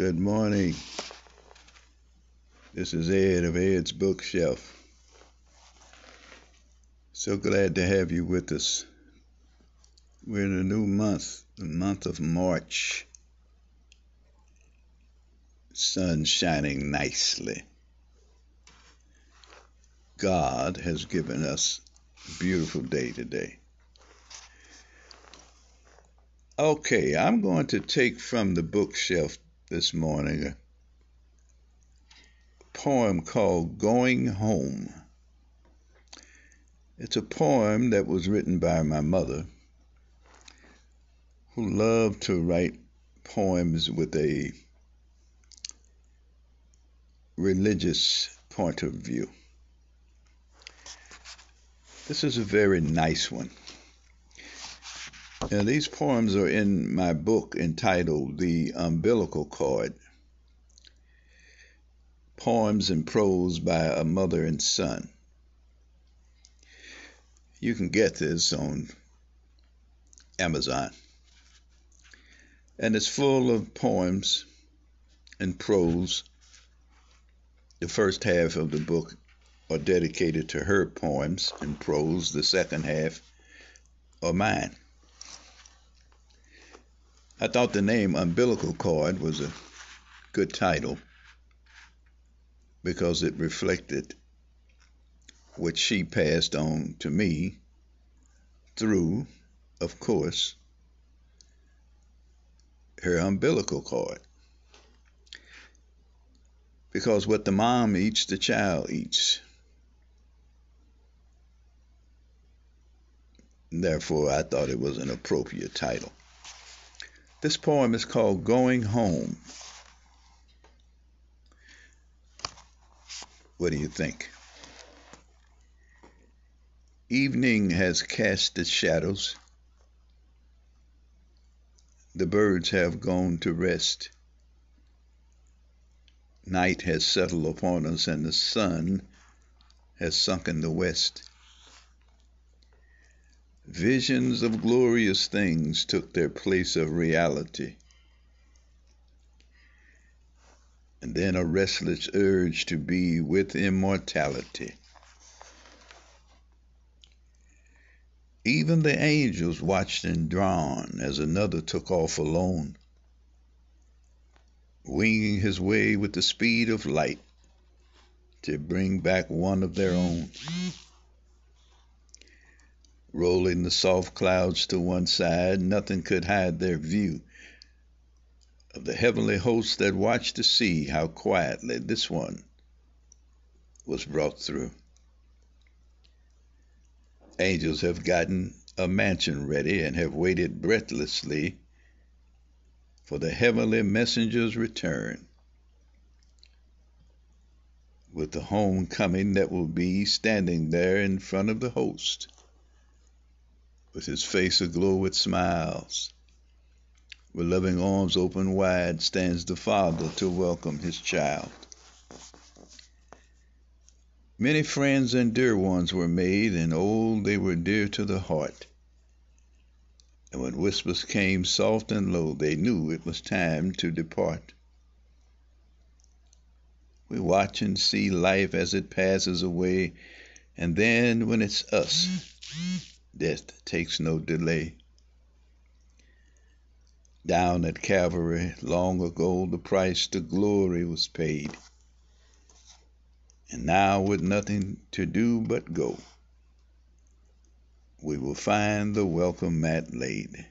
Good morning. This is Ed of Ed's Bookshelf. So glad to have you with us. We're in a new month, the month of March. Sun shining nicely. God has given us a beautiful day today. Okay, I'm going to take from the bookshelf this morning a poem called Going Home. It's a poem that was written by my mother, who loved to write poems with a religious point of view. This is a very nice one. Now, these poems are in my book entitled The Umbilical Cord Poems and Prose by a Mother and Son. You can get this on Amazon. And it's full of poems and prose. The first half of the book are dedicated to her poems and prose, the second half are mine. I thought the name Umbilical Cord was a good title because it reflected what she passed on to me through, of course, her umbilical cord. Because what the mom eats, the child eats. Therefore, I thought it was an appropriate title. This poem is called Going Home. What do you think? Evening has cast its shadows. The birds have gone to rest. Night has settled upon us, and the sun has sunk in the west. Visions of glorious things took their place of reality. And then a restless urge to be with immortality. Even the angels watched and drawn as another took off alone, winging his way with the speed of light to bring back one of their own rolling the soft clouds to one side, nothing could hide their view of the heavenly hosts that watched to see how quietly this one was brought through. Angels have gotten a mansion ready and have waited breathlessly for the heavenly messenger's return. With the homecoming that will be standing there in front of the host with his face aglow with smiles. With loving arms open wide stands the Father to welcome his child. Many friends and dear ones were made, and oh, they were dear to the heart. And when whispers came soft and low, they knew it was time to depart. We watch and see life as it passes away, and then when it's us, Death takes no delay. Down at Calvary, long ago, the price to glory was paid. And now, with nothing to do but go, we will find the welcome mat laid.